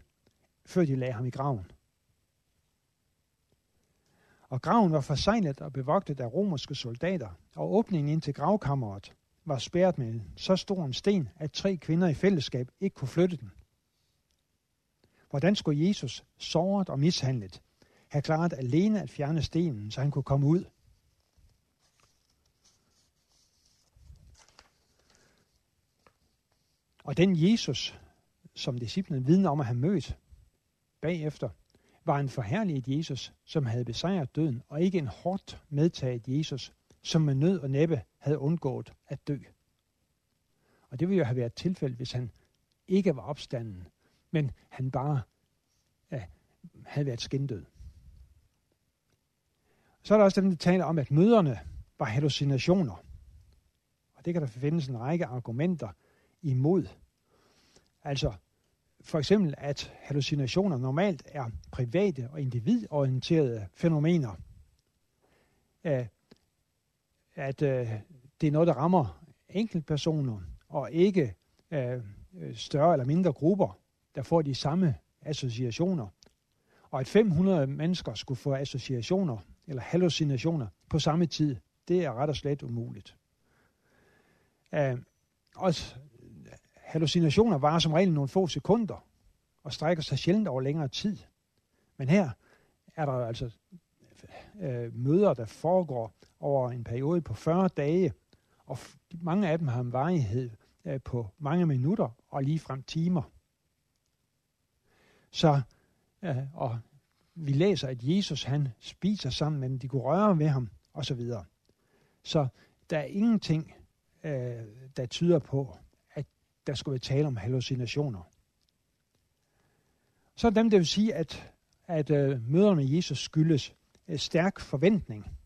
før de lagde ham i graven. Og graven var forseglet og bevogtet af romerske soldater, og åbningen ind til gravkammeret var spærret med så stor en sten, at tre kvinder i fællesskab ikke kunne flytte den. Hvordan skulle Jesus, såret og mishandlet, have klaret alene at fjerne stenen, så han kunne komme ud? Og den Jesus, som disciplen vidner om at have mødt bagefter, var en forherliget Jesus, som havde besejret døden, og ikke en hårdt medtaget Jesus, som med nød og næppe havde undgået at dø. Og det ville jo have været tilfældet, hvis han ikke var opstanden, men han bare ja, havde været skindød. Så er der også dem, der taler om, at møderne var hallucinationer. Og det kan der findes en række argumenter imod. Altså, for eksempel, at hallucinationer normalt er private og individorienterede fænomener. At øh, det er noget, der rammer enkeltpersoner, og ikke øh, større eller mindre grupper, der får de samme associationer. Og at 500 mennesker skulle få associationer eller hallucinationer på samme tid, det er ret og slet umuligt. Øhm, uh, også hallucinationer varer som regel nogle få sekunder og strækker sig sjældent over længere tid. Men her er der altså uh, møder, der foregår over en periode på 40 dage, og mange af dem har en varighed uh, på mange minutter og lige frem timer. Så, uh, og vi læser, at Jesus han spiser sammen med dem, de kunne røre ved ham, og så videre. Så der er ingenting, øh, der tyder på, at der skulle være tale om hallucinationer. Så er dem, der vil sige, at, at øh, møderne med Jesus skyldes øh, stærk forventning.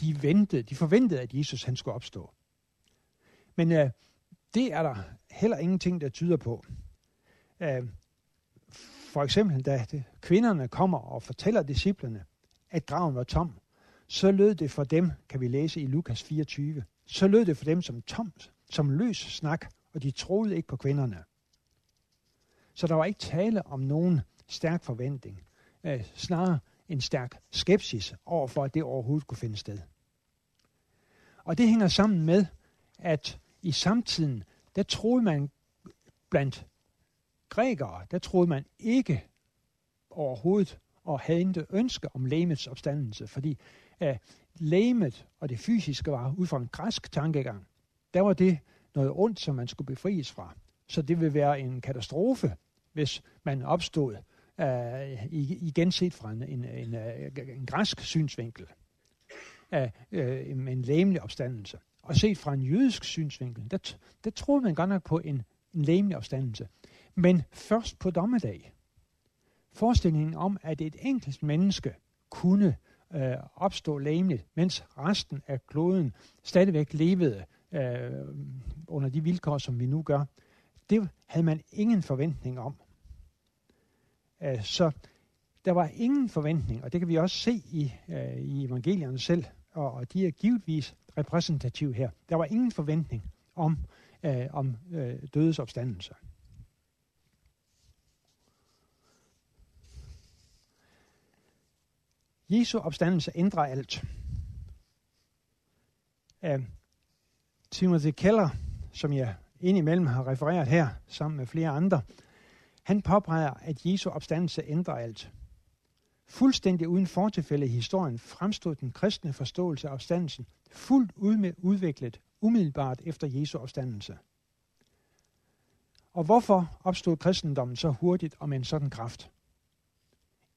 De ventede, de forventede, at Jesus han skulle opstå. Men øh, det er der heller ingenting, der tyder på. Øh, for eksempel, da kvinderne kommer og fortæller disciplerne, at graven var tom, så lød det for dem, kan vi læse i Lukas 24, så lød det for dem som tomt, som løs snak, og de troede ikke på kvinderne. Så der var ikke tale om nogen stærk forventning, øh, snarere en stærk skepsis overfor, at det overhovedet kunne finde sted. Og det hænger sammen med, at i samtiden, der troede man blandt grækere, der troede man ikke overhovedet og havde ikke ønske om lægemets opstandelse, fordi uh, lægemet og det fysiske var ud fra en græsk tankegang. Der var det noget ondt, som man skulle befries fra. Så det vil være en katastrofe, hvis man opstod øh, uh, igen set fra en, en, en, øh, en græsk synsvinkel af uh, en læmelig opstandelse. Og set fra en jødisk synsvinkel, der, der troede man godt nok på en, en lægemelig opstandelse. Men først på dommedag. Forestillingen om, at et enkelt menneske kunne øh, opstå lægeligt, mens resten af kloden stadigvæk levede øh, under de vilkår, som vi nu gør, det havde man ingen forventning om. Øh, så der var ingen forventning, og det kan vi også se i, øh, i evangelierne selv, og, og de er givetvis repræsentative her. Der var ingen forventning om, øh, om øh, dødes opstandelse. Jesu opstandelse ændrer alt. Uh, Timothy Keller, som jeg indimellem har refereret her, sammen med flere andre, han påpeger, at Jesu opstandelse ændrer alt. Fuldstændig uden fortilfælde i historien fremstod den kristne forståelse af opstandelsen fuldt ud med udviklet umiddelbart efter Jesu opstandelse. Og hvorfor opstod kristendommen så hurtigt og med en sådan kraft?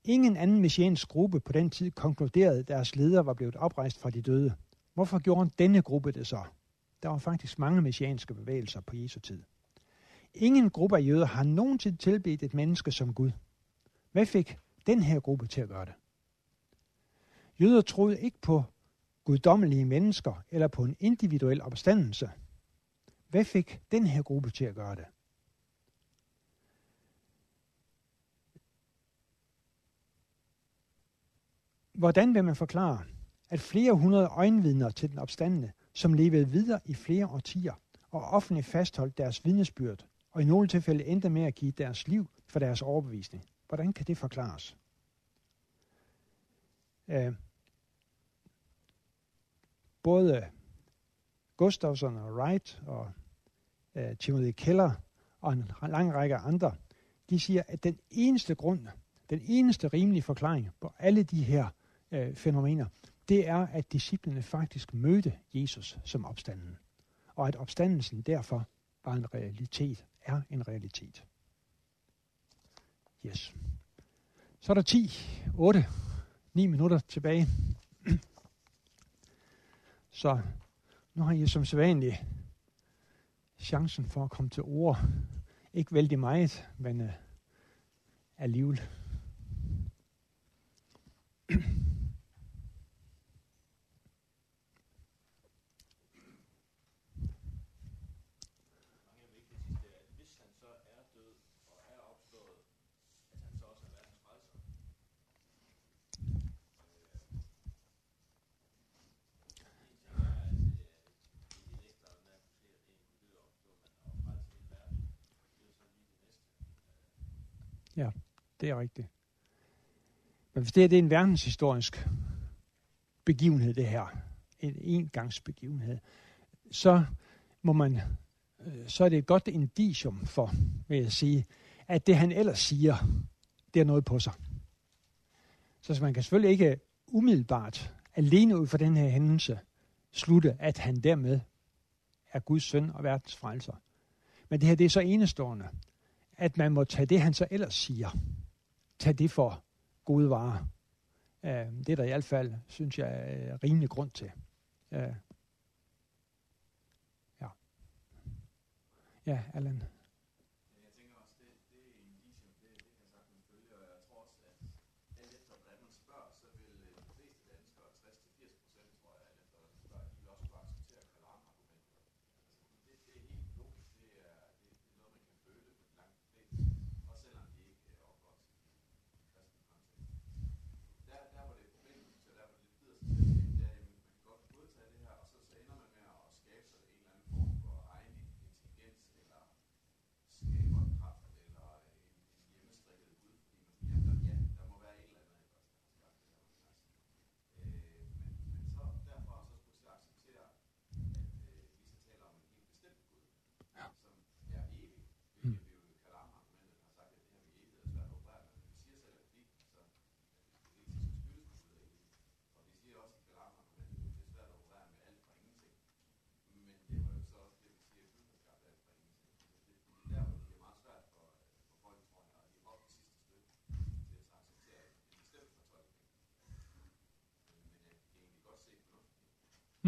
Ingen anden messiansk gruppe på den tid konkluderede, at deres leder var blevet oprejst fra de døde. Hvorfor gjorde denne gruppe det så? Der var faktisk mange messianske bevægelser på Jesu tid. Ingen gruppe af jøder har nogensinde tilbedt et menneske som Gud. Hvad fik den her gruppe til at gøre det? Jøder troede ikke på guddommelige mennesker eller på en individuel opstandelse. Hvad fik den her gruppe til at gøre det? Hvordan vil man forklare, at flere hundrede øjenvidner til den opstandende, som levede videre i flere årtier og offentligt fastholdt deres vidnesbyrd, og i nogle tilfælde endte med at give deres liv for deres overbevisning. Hvordan kan det forklares? Øh, både Gustafsson og Wright og øh, Timothy Keller og en lang række andre, de siger, at den eneste grund, den eneste rimelige forklaring på alle de her øh, fænomener, det er, at disciplene faktisk mødte Jesus som opstanden. Og at opstandelsen derfor var en realitet, er en realitet. Yes. Så er der 10, 8, 9 minutter tilbage. Så nu har I som sædvanligt chancen for at komme til ord. Ikke vældig meget, men uh, alligevel. Ja, det er rigtigt. Men hvis det, er, det er en verdenshistorisk begivenhed, det her, en engangsbegivenhed, så må man, øh, så er det et godt indicium for, vil jeg sige, at det han ellers siger, det er noget på sig. Så man kan selvfølgelig ikke umiddelbart, alene ud fra den her hændelse, slutte, at han dermed er Guds søn og verdens frelser. Men det her det er så enestående, at man må tage det, han så ellers siger, tage det for gode varer. Øh, det er der i hvert fald, synes jeg, øh, rimelig grund til. Øh. ja. Ja, Allan.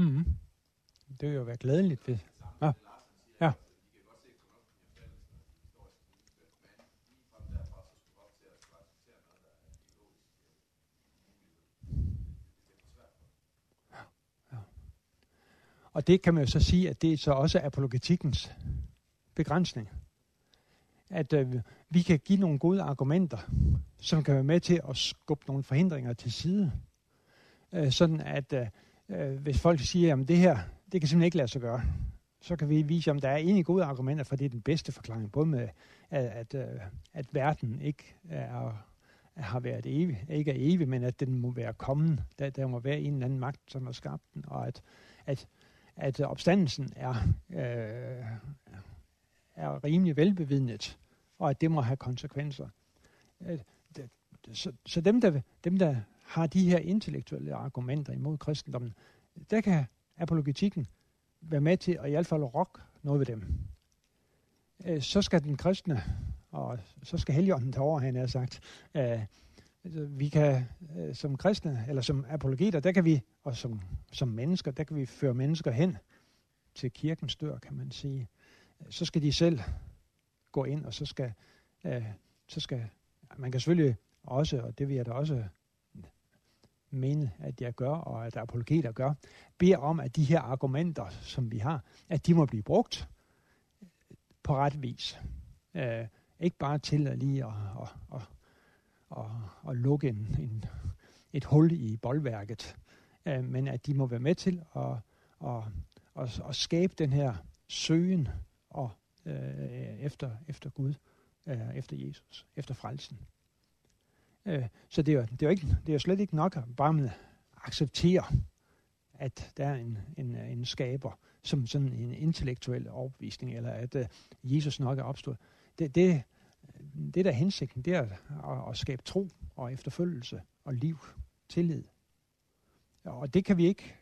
Mm. Det vil jo være glædeligt. Ved. Ja. ja. Og det kan man jo så sige, at det er så også apologetikkens begrænsning. At øh, vi kan give nogle gode argumenter, som kan være med til at skubbe nogle forhindringer til side. Øh, sådan at øh, øh, hvis folk siger, at det her, det kan simpelthen ikke lade sig gøre, så kan vi vise, om der er egentlig gode argumenter for, det er den bedste forklaring. Både med, at, at, øh, at verden ikke er, har været evig, ikke er evig, men at den må være kommet. Der, der må være en eller anden magt, som har skabt den, og at, at, at opstandelsen er, øh, er rimelig velbevidnet, og at det må have konsekvenser. Øh, så, så dem, der, dem, der har de her intellektuelle argumenter imod kristendommen, der kan apologetikken være med til at i hvert fald rokke noget ved dem. Øh, så skal den kristne, og så skal heligånden tage over, han har sagt. Øh, altså, vi kan øh, som kristne, eller som apologeter, der kan vi, og som, som mennesker, der kan vi føre mennesker hen til kirkens dør, kan man sige. Øh, så skal de selv gå ind, og så skal, øh, så skal man kan selvfølgelig også, og det vil jeg da også mene, at jeg gør, og at apologeter gør, beder om, at de her argumenter, som vi har, at de må blive brugt på ret vis. Øh, ikke bare til at lige at, at, at, at, at lukke en, en, et hul i boldværket, øh, men at de må være med til at, at, at, at skabe den her søgen og, øh, efter, efter Gud, øh, efter Jesus, efter frelsen. Øh, så det er, jo, det, er jo ikke, det er jo slet ikke nok at bare acceptere, at der er en, en, en skaber, som sådan en intellektuel overbevisning, eller at øh, Jesus nok er opstået. Det, det, det der er hensigten, det er at, at skabe tro og efterfølgelse og liv, tillid. Og det kan vi ikke,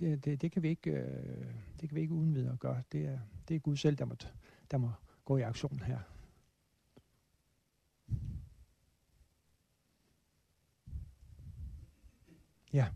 det, det, det kan vi ikke, øh, det kan vi ikke uden videre gøre. Det er, det er Gud selv, der må, der må gå i aktion her. Yeah.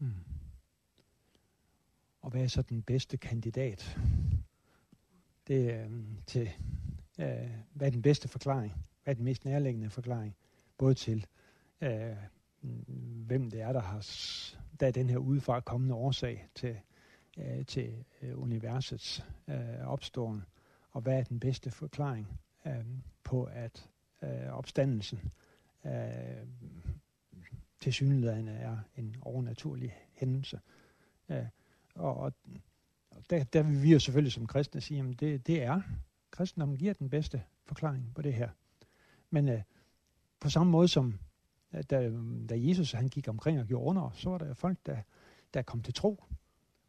Ja. Og hvad er så den bedste kandidat det, øh, til, øh, hvad er den bedste forklaring? Hvad er den mest nærliggende forklaring? Både til, øh, hvem det er, der har der er den her udefra kommende årsag til, øh, til øh, universets øh, opståen, og hvad er den bedste forklaring øh, på, at øh, opstandelsen øh, til synligheden er en overnaturlig hændelse. Øh, og, og der, der vil vi jo selvfølgelig som kristne sige, at det, det er, kristendommen giver den bedste forklaring på det her. Men øh, på samme måde som øh, da, da Jesus han gik omkring og gjorde under, så var der folk, der, der kom til tro,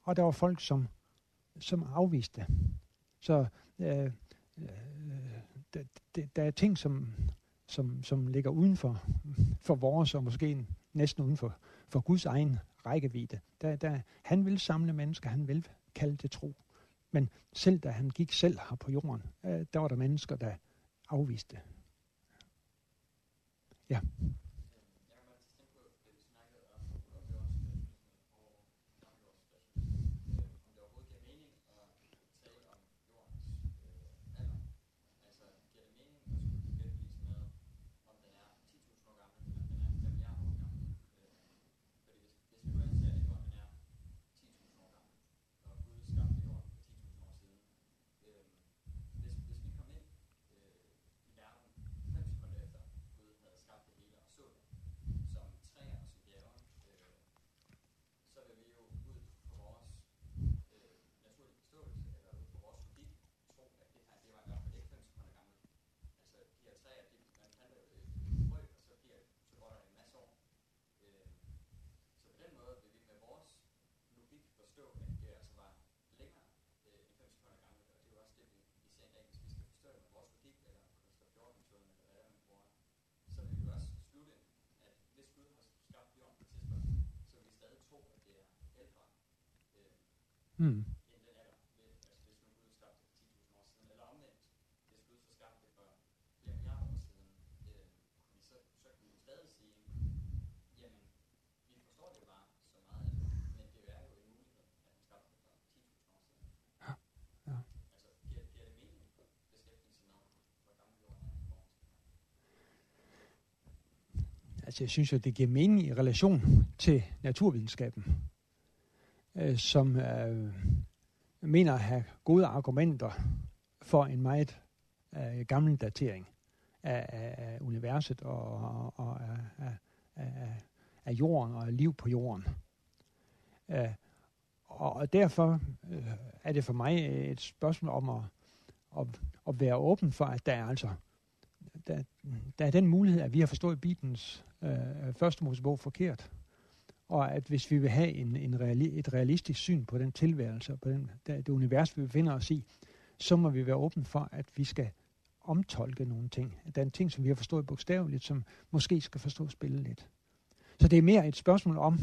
og der var folk, som, som afviste. Så øh, øh, der, der, er ting, som, som, som ligger uden for, for vores, og måske næsten uden for, for Guds egen rækkevidde. Der, der, han vil samle mennesker, han vil kalde det tro. Men selv da han gik selv her på jorden, øh, der var der mennesker, der afviste. Ja. Mm. Altså, jeg synes jo, det giver mening i relation til naturvidenskaben øh, som øh, mener at have gode argumenter for en meget øh, gammel datering af, af, af universet og, og, og af, af, af, af jorden og af liv på jorden. Øh, og derfor øh, er det for mig et spørgsmål om at, at, at være åben for, at der er altså der, der er den mulighed, at vi har forstået Bibelens øh, første Mosebog forkert og at hvis vi vil have en, en reali, et realistisk syn på den tilværelse, på den, det univers, vi befinder os i, så må vi være åbne for, at vi skal omtolke nogle ting. At der er en ting, som vi har forstået bogstaveligt, som måske skal forstås lidt. Så det er mere et spørgsmål om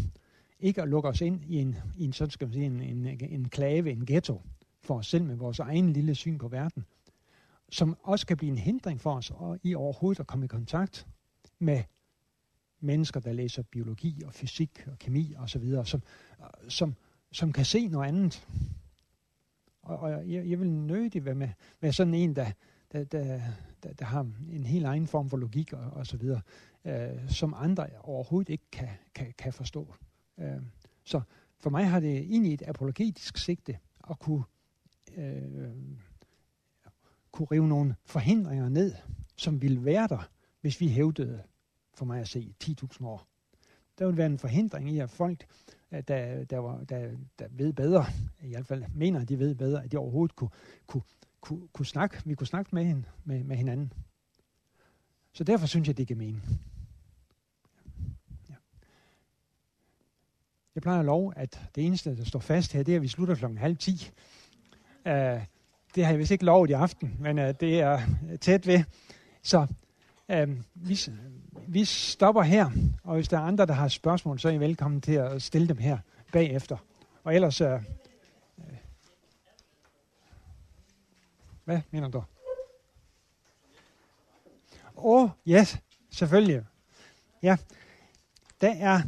ikke at lukke os ind i en, i en sådan skal man sige, en, en, en klave, en ghetto, for os selv med vores egen lille syn på verden, som også kan blive en hindring for os og i overhovedet at komme i kontakt med mennesker, der læser biologi og fysik og kemi og så videre, som, som, som kan se noget andet. Og, og jeg, jeg vil nødigt være med, være sådan en, der, der, der, der, der har en helt egen form for logik og, og så videre, øh, som andre overhovedet ikke kan, kan, kan forstå. Øh, så for mig har det egentlig et apologetisk sigte at kunne, øh, kunne rive nogle forhindringer ned, som ville være der, hvis vi hævdede, for mig at se 10.000 år. Der ville være en forhindring i, at folk, der, der, var, der, der ved bedre, i hvert fald mener, at de ved bedre, at de overhovedet kunne, kunne, kunne, kunne snakke, vi kunne snakke med, hin, med, med hinanden. Så derfor synes jeg, det giver mening. Ja. Jeg plejer at lov, at det eneste, der står fast her, det er, at vi slutter klokken halv ti. Uh, det har jeg vist ikke lovet i aften, men uh, det er tæt ved. Så Øh, vi, vi stopper her, og hvis der er andre, der har spørgsmål, så er I velkommen til at stille dem her bagefter. Og ellers... Øh, øh hvad mener du? Åh, oh, yes, selvfølgelig. Ja, der er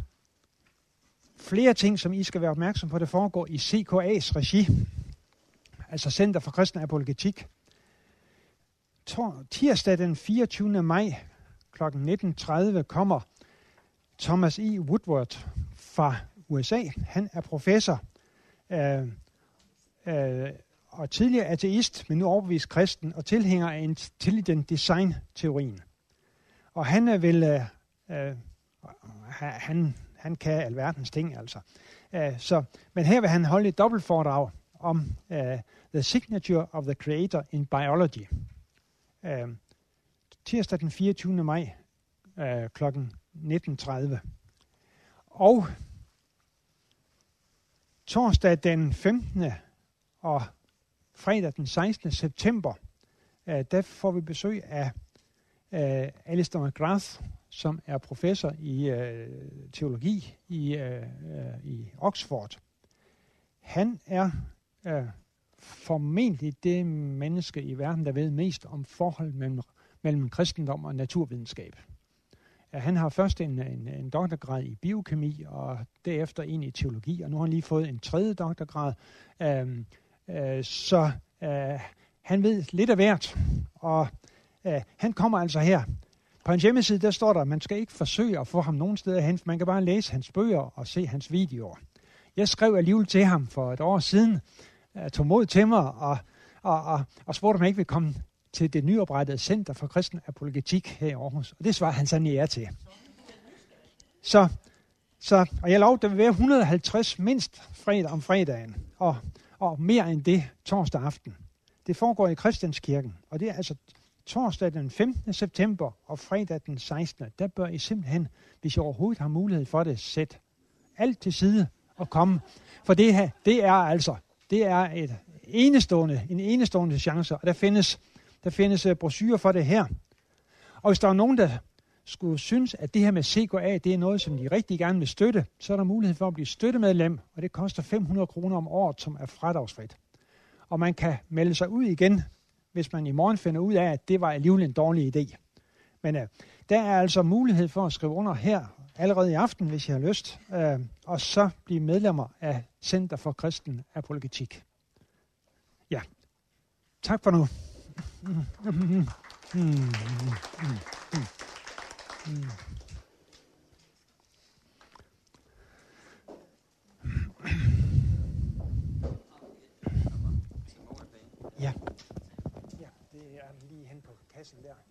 flere ting, som I skal være opmærksom på, der foregår i CKA's regi, altså Center for Kristen Apologetik. Tirsdag den 24. maj kl. 19.30 kommer Thomas E. Woodward fra USA. Han er professor øh, øh, og tidligere ateist, men nu overbevist kristen og tilhænger af intelligent design-teorien. Og han vil, øh, øh, han, han kan alverdens ting altså. Uh, så, men her vil han holde et dobbelt foredrag om uh, The Signature of the Creator in Biology øh, tirsdag den 24. maj øh, kl. 19.30. Og torsdag den 15. og fredag den 16. september, øh, der får vi besøg af øh, Alistair McGrath, som er professor i øh, teologi i, øh, øh i Oxford. Han er øh, formentlig det menneske i verden, der ved mest om forhold mellem, mellem kristendom og naturvidenskab. Han har først en, en, en doktorgrad i biokemi, og derefter en i teologi, og nu har han lige fået en tredje doktorgrad. Uh, øh, så øh, han ved lidt af hvert, og øh, han kommer altså her på hans hjemmeside, der står der, at man skal ikke forsøge at få ham nogen steder hen, for man kan bare læse hans bøger og se hans videoer. Jeg skrev alligevel til ham for et år siden, jeg tog mod til mig og, og, og, og spurgte, om jeg ikke ville komme til det nyoprettede Center for Kristen Apologetik her i Aarhus. Og det svarede han sådan ja til. Så, så, og jeg lovede, der vil være 150 mindst fredag om fredagen, og, og mere end det torsdag aften. Det foregår i Christianskirken, og det er altså torsdag den 15. september og fredag den 16. Der bør I simpelthen, hvis I overhovedet har mulighed for det, sætte alt til side og komme. For det her, det er altså, det er et enestående, en enestående chance, og der findes, der findes øh, brosyrer for det her. Og hvis der er nogen, der skulle synes, at det her med CKA, det er noget, som de rigtig gerne vil støtte, så er der mulighed for at blive støttemedlem, og det koster 500 kroner om året, som er fradragsfrit. Og man kan melde sig ud igen hvis man i morgen finder ud af, at det var alligevel en dårlig idé. Men uh, der er altså mulighed for at skrive under her allerede i aften, hvis I har lyst, øh, og så blive medlemmer af Center for Kristen Apologetik. Ja, tak for nu. Ja. ja, det er lige hen på kassen der.